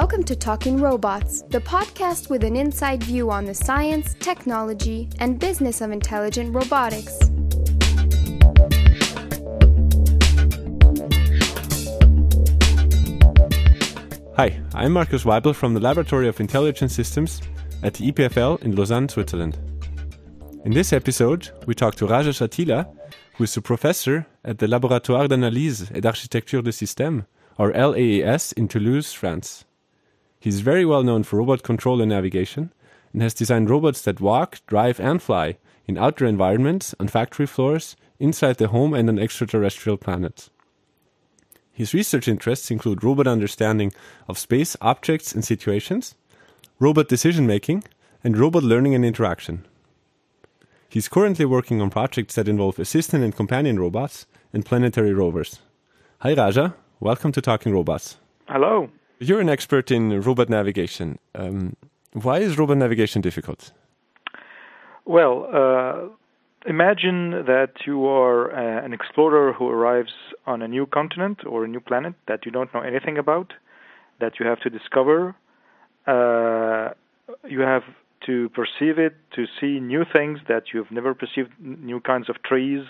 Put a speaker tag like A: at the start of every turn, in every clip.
A: Welcome to Talking Robots, the podcast with an inside view on the science, technology, and business of intelligent robotics.
B: Hi, I'm Markus Waibel from the Laboratory of Intelligent Systems at the EPFL in Lausanne, Switzerland. In this episode, we talk to Raja Chatila, who is a professor at the Laboratoire d'Analyse et d'Architecture de Systèmes, or LAAS, in Toulouse, France. He's very well known for robot control and navigation, and has designed robots that walk, drive, and fly in outdoor environments, on factory floors, inside the home, and on extraterrestrial planets. His research interests include robot understanding of space, objects, and situations, robot decision making, and robot learning and interaction. He's currently working on projects that involve assistant and companion robots and planetary rovers. Hi, Raja. Welcome to Talking Robots.
C: Hello.
B: You're an expert in robot navigation. Um, why is robot navigation difficult?
C: Well, uh, imagine that you are uh, an explorer who arrives on a new continent or a new planet that you don't know anything about, that you have to discover. Uh, you have to perceive it, to see new things that you've never perceived, new kinds of trees,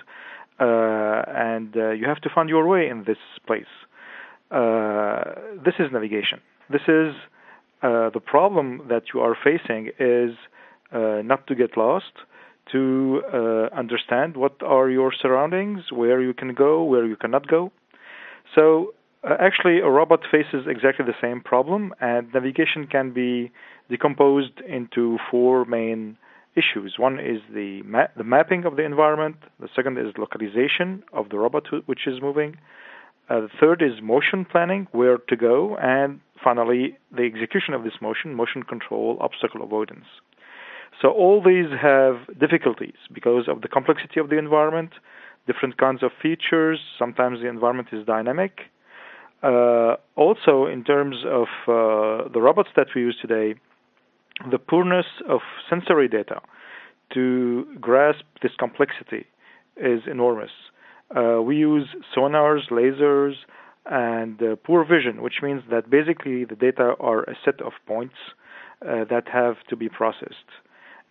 C: uh, and uh, you have to find your way in this place. Uh, this is navigation. This is uh, the problem that you are facing is uh, not to get lost, to uh, understand what are your surroundings, where you can go, where you cannot go. So uh, actually, a robot faces exactly the same problem, and navigation can be decomposed into four main issues. One is the ma- the mapping of the environment. The second is localization of the robot which is moving. Uh, the third is motion planning, where to go, and finally the execution of this motion, motion control, obstacle avoidance. So all these have difficulties because of the complexity of the environment, different kinds of features. Sometimes the environment is dynamic. Uh, also, in terms of uh, the robots that we use today, the poorness of sensory data to grasp this complexity is enormous. Uh, we use sonars, lasers, and uh, poor vision, which means that basically the data are a set of points uh, that have to be processed.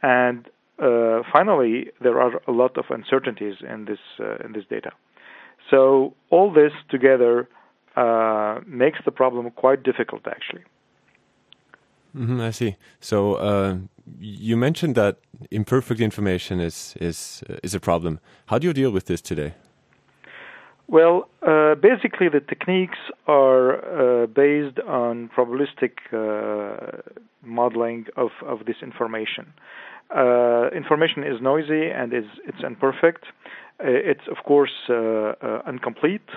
C: And uh, finally, there are a lot of uncertainties in this in this data. So all this together uh, makes the problem quite difficult, actually.
B: Mm-hmm, I see. So uh, you mentioned that imperfect information is is is a problem. How do you deal with this today?
C: Well, uh, basically, the techniques are uh, based on probabilistic uh, modeling of, of this information. Uh, information is noisy and is it's imperfect. Uh, it's of course uh, incomplete.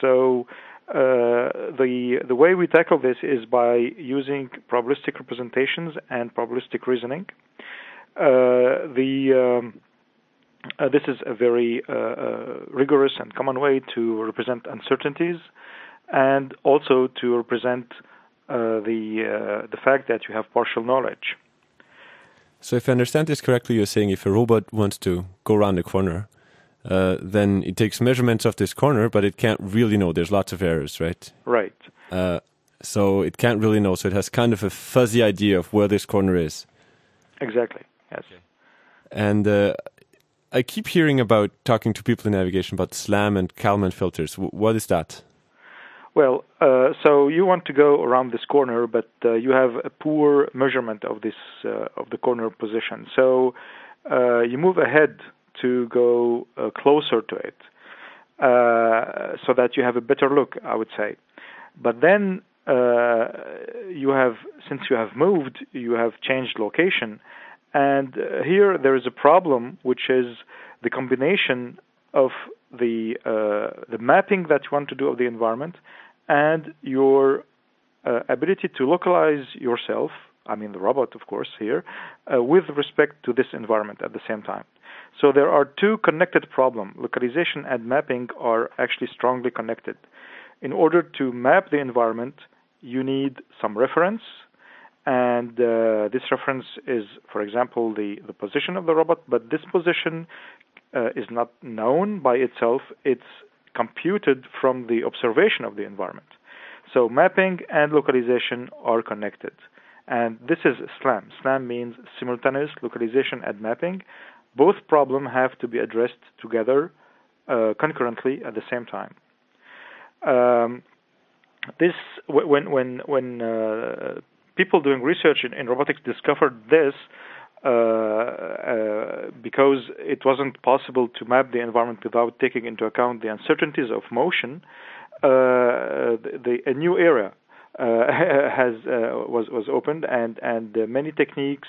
C: so the the way we tackle this is by using probabilistic representations and probabilistic reasoning. the um, uh, this is a very uh, uh, rigorous and common way to represent uncertainties, and also to represent the the fact that you have partial knowledge.
B: So, if I understand this correctly, you're saying if a robot wants to go around a corner, uh, then it takes measurements of this corner, but it can't really know. There's lots of errors, right?
C: Right.
B: Uh, so it can't really know. So it has kind of a fuzzy idea of where this corner is.
C: Exactly. Yes. Okay.
B: And uh, I keep hearing about talking to people in navigation about SLAM and Kalman filters. W- what is that?
C: Well, uh, so you want to go around this corner, but uh, you have a poor measurement of this uh, of the corner position. So uh, you move ahead to go uh, closer to it, uh, so that you have a better look. I would say, but then you have since you have moved, you have changed location, and here there is a problem, which is the combination of the uh, the mapping that you want to do of the environment and your uh, ability to localize yourself, I mean the robot, of course, here, uh, with respect to this environment at the same time. So there are two connected problems. Localization and mapping are actually strongly connected. In order to map the environment, you need some reference, and uh, this reference is, for example, the, the position of the robot, but this position uh, is not known by itself. It's computed from the observation of the environment. So mapping and localization are connected. And this is SLAM. SLAM means simultaneous localization and mapping. Both problems have to be addressed together uh, concurrently at the same time. Um, this when when when uh, people doing research in, in robotics discovered this uh, uh, because it wasn't possible to map the environment without taking into account the uncertainties of motion. Uh, the, a new era uh, has uh, was was opened and and many techniques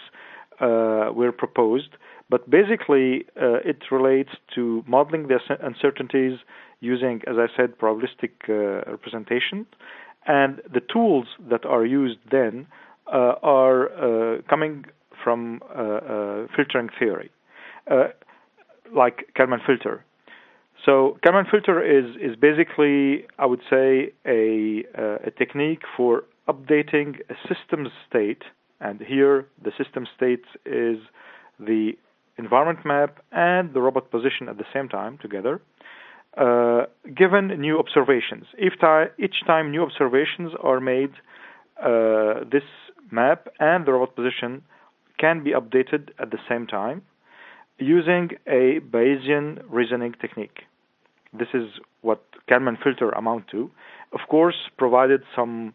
C: were proposed. But basically, it relates to modeling the uncertainties using, as I said, probabilistic representation, and the tools that are used then uh, are uh, coming from uh, filtering theory, like Kalman filter. So Kalman filter is is basically, I would say, a uh, a technique for updating a system state, and here the system state is the environment map and the robot position at the same time together, uh, given new observations. If each time new observations are made, uh, this map and the robot position can be updated at the same time using a Bayesian reasoning technique. This is what Kalman filter amount to. Of course, provided some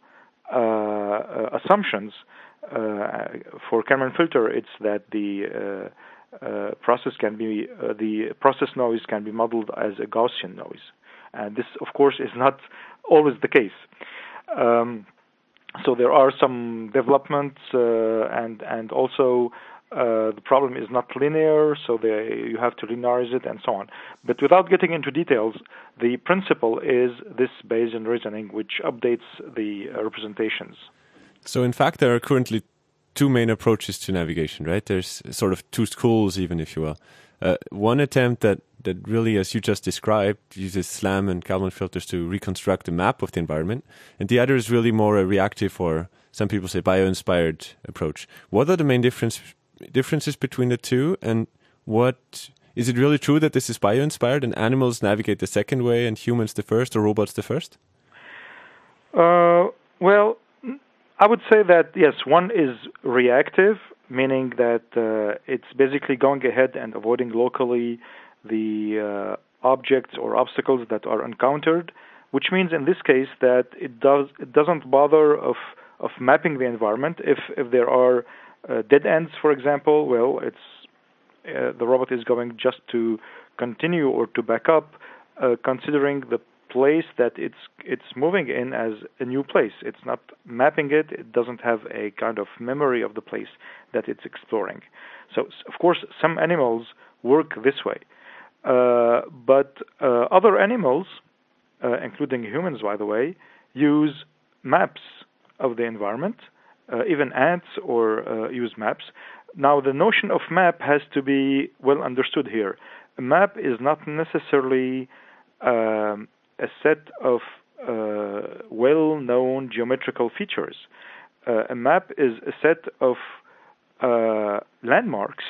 C: uh, uh, assumptions. Uh, for Kalman filter, it's that the uh, uh, process can be uh, the process noise can be modeled as a Gaussian noise, and this, of course, is not always the case. Um, so there are some developments and and also uh, the problem is not linear, so they, you have to linearize it and so on. But without getting into details, the principle is this Bayesian reasoning, which updates the uh, representations.
B: So, in fact, there are currently two main approaches to navigation, right? There's sort of two schools, even if you will. Uh, one attempt that, that really, as you just described, uses SLAM and Kalman filters to reconstruct a map of the environment, and the other is really more a reactive or some people say bio-inspired approach. What are the main difference differences between the two, and what is it really true that this is bio-inspired and animals navigate the second way and humans the first, or robots the first?
C: Uh, well, I would say that yes, one is reactive, meaning that uh, it's basically going ahead and avoiding locally the uh, objects or obstacles that are encountered, which means in this case that it does it doesn't bother of of mapping the environment. If if there are uh, dead ends, for example, well, it's uh, the robot is going just to continue or to back up, uh, considering the place that it's it's moving in as a new place. It's not mapping it. It doesn't have a kind of memory of the place that it's exploring. So, of course, some animals work this way, uh, but uh, other animals, uh, including humans, by the way, use maps of the environment uh, even ants or uh, use maps. Now, the notion of map has to be well understood here. A map is not necessarily um, a set of uh, well known geometrical features. Uh, a map is a set of uh, landmarks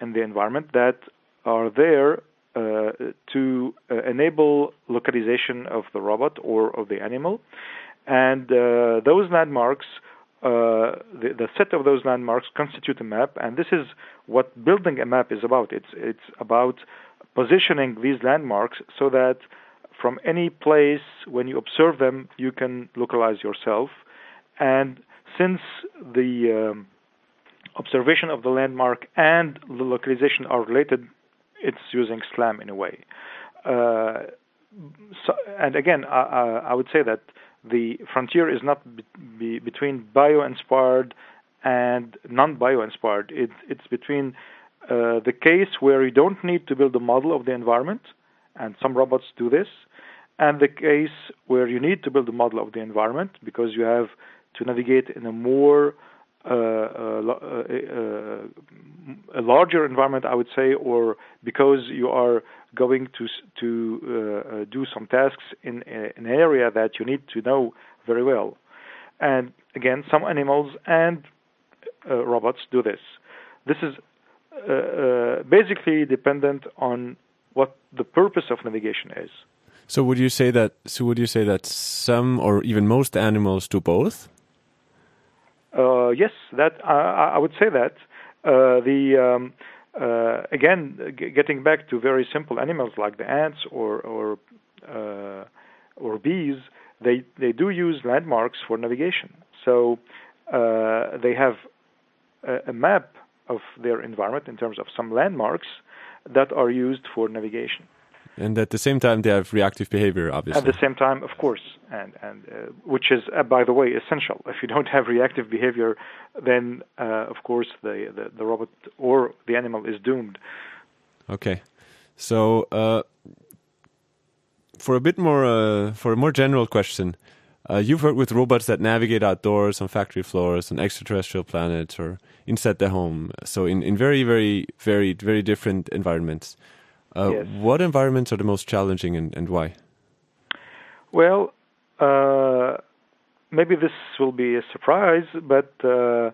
C: in the environment that are there uh, to enable localization of the robot or of the animal. And those landmarks uh, the, the, set of those landmarks constitute a map, and this is what building a map is about. It's it's about positioning these landmarks so that from any place when you observe them, you can localize yourself. And since the um, observation of the landmark and the localization are related, it's using SLAM in a way. Uh, so, and again, I, I would say that the frontier is not be, be between bio-inspired and non-bio-inspired. It, it's between uh, the case where you don't need to build a model of the environment, and some robots do this, and the case where you need to build a model of the environment because you have to navigate in a more uh, uh, uh, uh, a larger environment, I would say, or because you are going to to uh, uh, do some tasks in an area that you need to know very well. And again, some animals and robots do this. This is basically dependent on what the purpose of navigation is.
B: So would you say that? So would you say that some or even most animals do both?
C: Uh, yes, that I, I would say that. Uh, the um, uh, again, getting back to very simple animals like the ants or or uh, or bees, they they do use landmarks for navigation. So uh, they have a, a map of their environment in terms of some landmarks that are used for navigation.
B: And at the same time, they have reactive behavior, obviously.
C: At the same time, of course, and and uh, which is, uh, by the way, essential. If you don't have reactive behavior, then uh, of course the, the, the robot or the animal is doomed.
B: Okay, so uh, for a bit more, uh, for a more general question, uh, you've worked with robots that navigate outdoors on factory floors, on extraterrestrial planets, or inside the home. So in, in very, very, very, very different environments. Uh,
C: yes.
B: What environments are the most challenging and, and why?
C: Well, uh, maybe this will be a surprise, but uh,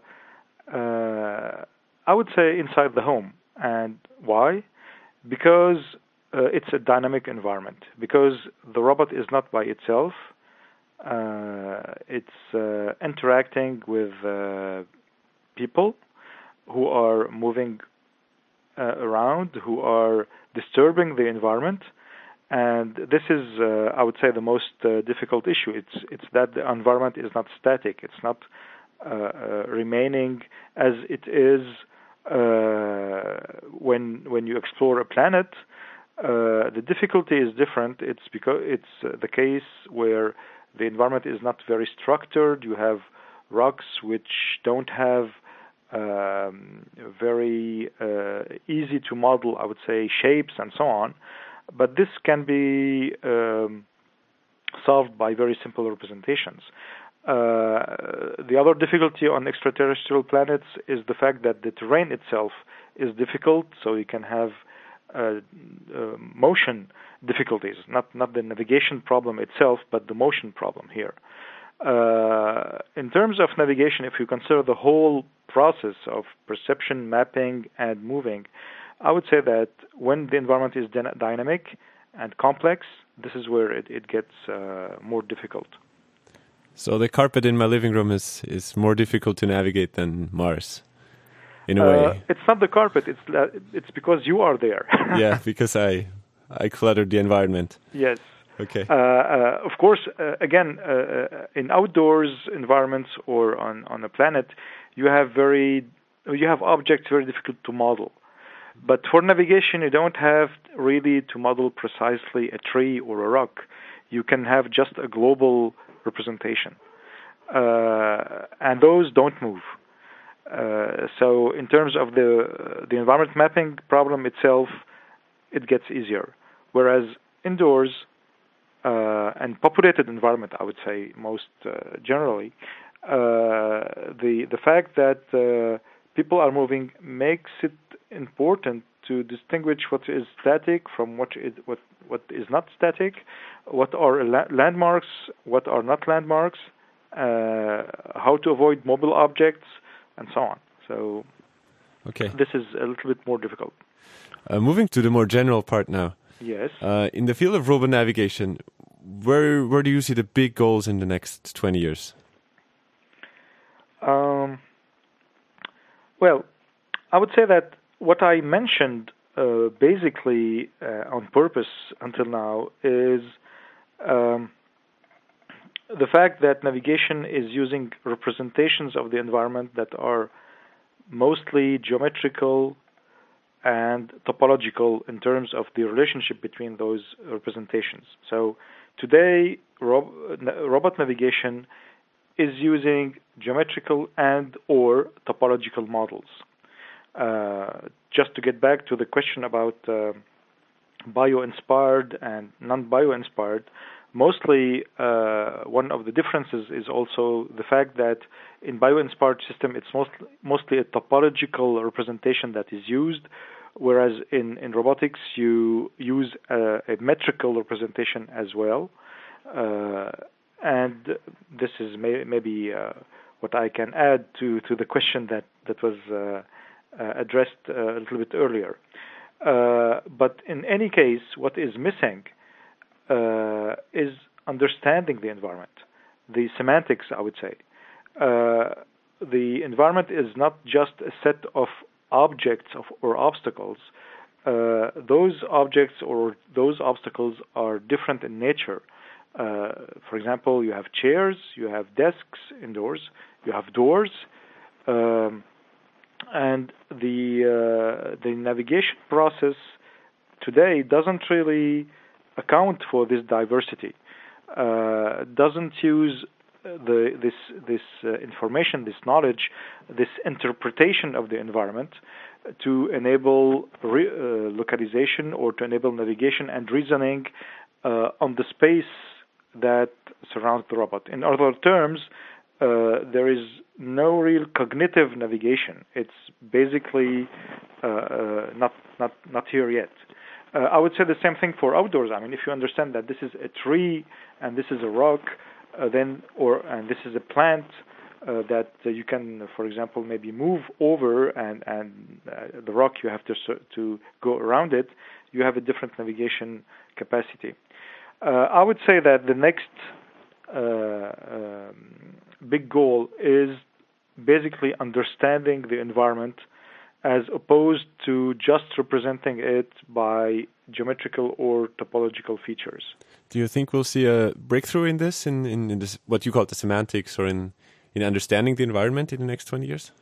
C: uh I would say inside the home. And why? Because uh, it's a dynamic environment. Because the robot is not by itself. Uh, it's interacting with people who are moving around, who are disturbing the environment. And this is, uh, I would say, the most uh, difficult issue. It's it's that the environment is not static. It's not uh, uh remaining as it is uh, when when you explore a planet. Uh, the difficulty is different. It's because it's the case where the environment is not very structured. You have rocks which don't have um, very uh, easy to model, I would say, shapes and so on. But this can be um, solved by very simple representations. Uh, the other difficulty on extraterrestrial planets is the fact that the terrain itself is difficult, so you can have uh, uh, motion difficulties, not not the navigation problem itself, but the motion problem here. Uh, in terms of navigation, if you consider the whole process of perception, mapping, and moving, I would say that when the environment is dynamic and complex, this is where it, it gets uh, more difficult.
B: So the carpet in my living room is, is more difficult to navigate than Mars, in a
C: uh,
B: way.
C: It's not the carpet; it's uh, it's because you are there.
B: yeah, because I I cluttered the environment.
C: Yes.
B: Okay.
C: Uh, uh, of course, uh, again, in outdoors environments or on on a planet, you have very you have objects very difficult to model. But for navigation, you don't have really to model precisely a tree or a rock. You can have just a global representation, uh, and those don't move. Uh, so, in terms of the the environment mapping problem itself, it gets easier. Whereas indoors, uh, and populated environment, I would say most uh, generally, the the fact that uh, people are moving makes it important to distinguish what is static from what is what what is not static, what are la- landmarks, what are not landmarks, uh, how to avoid mobile objects, and so on. So,
B: okay,
C: this is a little bit more difficult.
B: Uh, moving to the more general part now.
C: Yes.
B: Uh, in the field of robot navigation, where where do you see the big goals in the next 20 years?
C: Um, well, I would say that what I mentioned uh, basically uh, on purpose until now is um, the fact that navigation is using representations of the environment that are mostly geometrical and topological in terms of the relationship between those representations. So today, rob- robot navigation is using geometrical and or topological models. Uh, just to get back to the question about uh, bio-inspired and non-bio-inspired, mostly uh, one of the differences is also the fact that in bio-inspired system it's mostly, a topological representation that is used whereas in, in robotics you use a, a metrical representation as well. Uh, and this is may, maybe uh, what I can add to, to the question that, that was uh, uh addressed uh, a little bit earlier. Uh, but in any case, what is missing uh, is understanding the environment, the semantics, I would say. The environment is not just a set of objects of, or obstacles. Those objects or those obstacles are different in nature. Uh, for example, you have chairs, you have desks indoors, you have doors, um, and the uh, the navigation process today doesn't really account for this diversity. Uh, doesn't use the this this uh, information, this knowledge, this interpretation of the environment to enable re- uh, localization or to enable navigation and reasoning on the space that surrounds the robot. In other terms, uh, there is no real cognitive navigation. It's basically uh, uh, not not not here yet. Uh, I would say the same thing for outdoors. I mean, if you understand that this is a tree and this is a rock, uh, then or and this is a plant uh, that you can, for example, maybe move over and and the rock you have to to go around it. You have a different navigation capacity. I would say that the next um, big goal is basically understanding the environment as opposed to just representing it by geometrical or topological features.
B: Do you think we'll see a breakthrough in this, in, in, in this, what you call the semantics, or in, in understanding the environment in the next 20 years?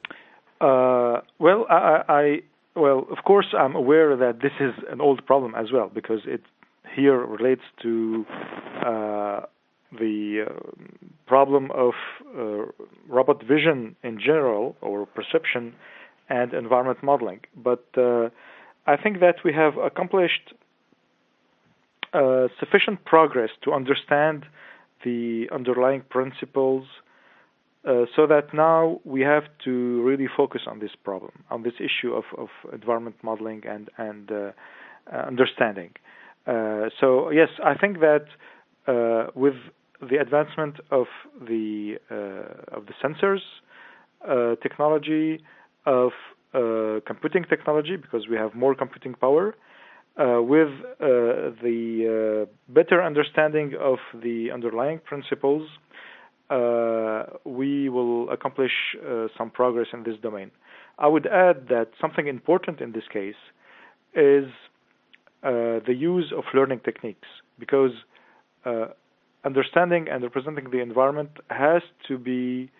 C: Uh, well, I, I, well, of course, I'm aware that this is an old problem as well because it here relates to uh, the uh, problem of uh, robot vision in general or perception and environment modeling. But uh, I think that we have accomplished sufficient progress to understand the underlying principles uh, so that now we have to really focus on this problem, on this issue of, of environment modeling and, and uh, understanding. So, yes, I think that with the advancement of the uh, of the sensors uh, technology, of uh, computing technology because we have more computing power, uh, with uh, the uh, better understanding of the underlying principles, we will accomplish some progress in this domain. I would add that something important in this case is the use of learning techniques because understanding and representing the environment has to be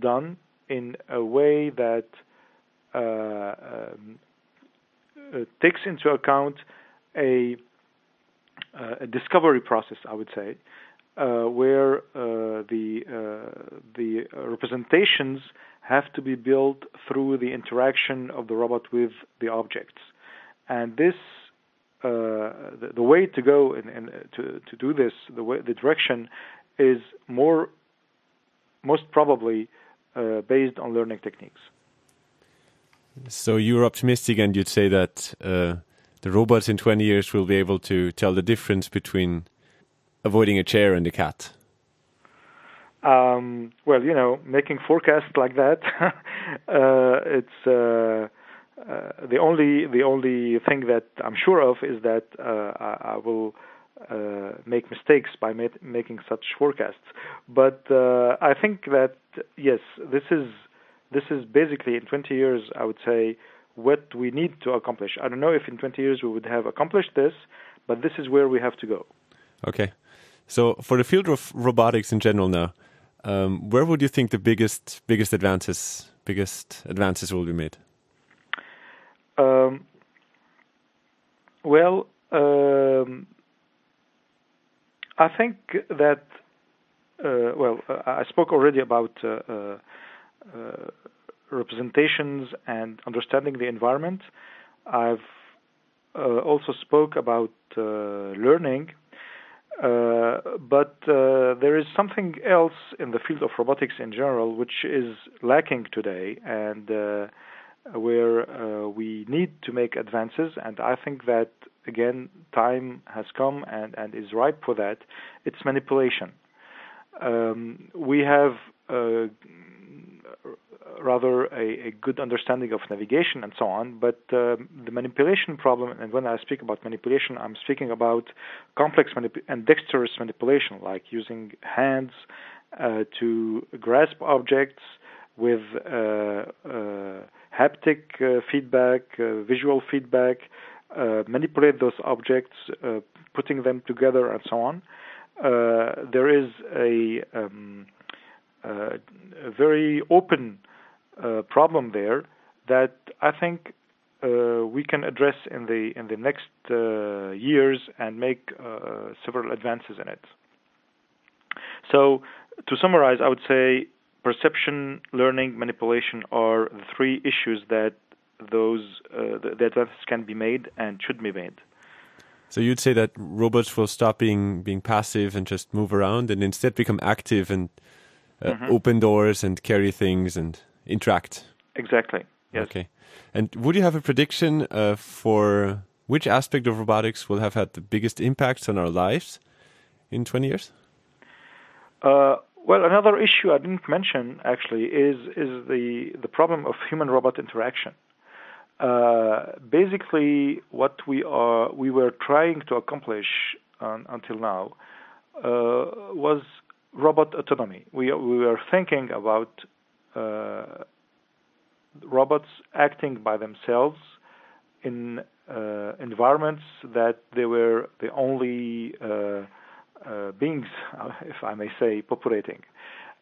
C: done in a way that uh, um, uh, takes into account a, uh, a, discovery process, I would say, uh, where uh, the uh, the representations have to be built through the interaction of the robot with the objects, and this uh, the, the, way to go and, and to to do this, the way the direction is more most probably uh, based on learning techniques.
B: So you're optimistic, and you'd say that uh, the robots in 20 years will be able to tell the difference between avoiding a chair and a cat.
C: Um, well, you know, making forecasts like that, uh, it's uh, the only the only thing that I'm sure of is that uh, I, I, will uh, make mistakes by ma- making such forecasts. But uh, I think that yes, this is this is basically in 20 years, I would say, what we need to accomplish. I don't know if in 20 years we would have accomplished this, but this is where we have to go.
B: Okay, so for the field of robotics in general now, um, where would you think the biggest biggest advances biggest advances will be made?
C: Um, well, um, I think that uh, well, uh, I spoke already about uh, uh, uh representations and understanding the environment. I've uh, also spoke about learning, but there is something else in the field of robotics in general which is lacking today, and where uh, we need to make advances, and I think that again time has come and, and is ripe for that. It's manipulation. Um, we have uh, rather a, a, good understanding of navigation and so on. But uh, the manipulation problem, and when I speak about manipulation, I'm speaking about complex manip- and dexterous manipulation, like using hands uh, to grasp objects with haptic uh, feedback, uh, visual feedback, manipulate those objects, putting them together, and so on. there is a, um, a very open uh, problem there that I think uh, we can address in the in the next uh, years and make uh, several advances in it. So, to summarize, I would say perception, learning, manipulation are the three issues that those uh, the, the advances can be made and should be made.
B: So you'd say that robots will stop being being passive and just move around, and instead become active and uh, mm-hmm. open doors and carry things and interact.
C: Exactly. Yes.
B: Okay. And would you have a prediction uh, for which aspect of robotics will have had the biggest impacts on our lives in 20 years?
C: Uh, well, another issue I didn't mention actually is is the the problem of human robot interaction. Uh, basically, what we are we were trying to accomplish um, until now uh, was robot autonomy. We we were thinking about uh, robots acting by themselves in uh, environments that they were the only uh, uh, beings, if I may say, populating.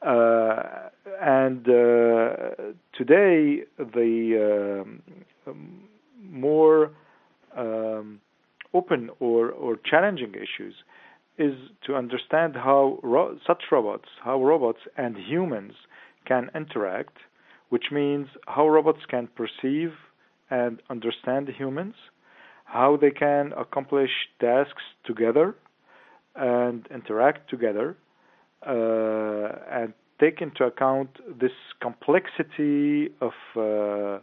C: Uh, and uh, today, the um, more um, open or, or challenging issues is to understand how ro- such robots, how robots and humans can interact, which means how robots can perceive and understand humans, how they can accomplish tasks together and interact together, uh, and take into account this complexity of, uh, uh,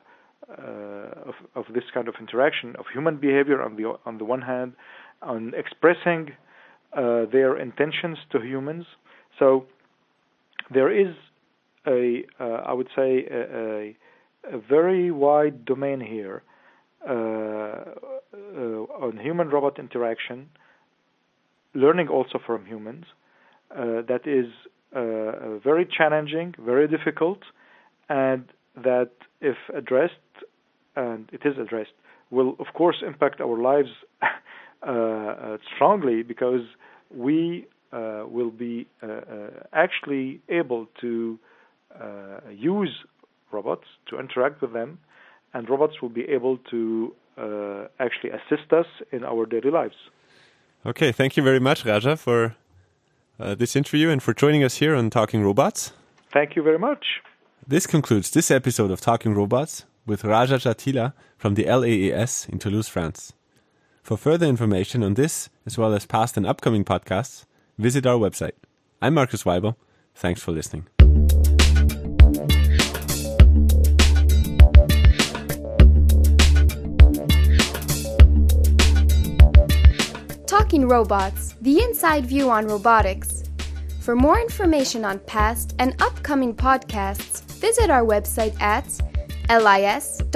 C: of, of this kind of interaction of human behavior on the on the one hand, on expressing their intentions to humans. So there is a, uh, I would say, a, a, a, very wide domain here uh, uh, on human-robot interaction, learning also from humans. Uh, that is uh, very challenging, very difficult, and that, if addressed, and it is addressed, will of course impact our lives uh, strongly because we will be actually able to uh, use robots to interact with them, and robots will be able to uh, actually assist us in our daily lives.
B: Okay, thank you very much, Raja, for uh, this interview and for joining us here on Talking Robots.
C: Thank you very much.
B: This concludes this episode of Talking Robots with Raja Chatila from the LAAS in Toulouse, France. For further information on this, as well as past and upcoming podcasts, visit our website. I'm Markus Waibel. Thanks for listening.
A: Talking Robots, the inside view on robotics. For more information on past and upcoming podcasts, visit our website at lis.epfl.ch.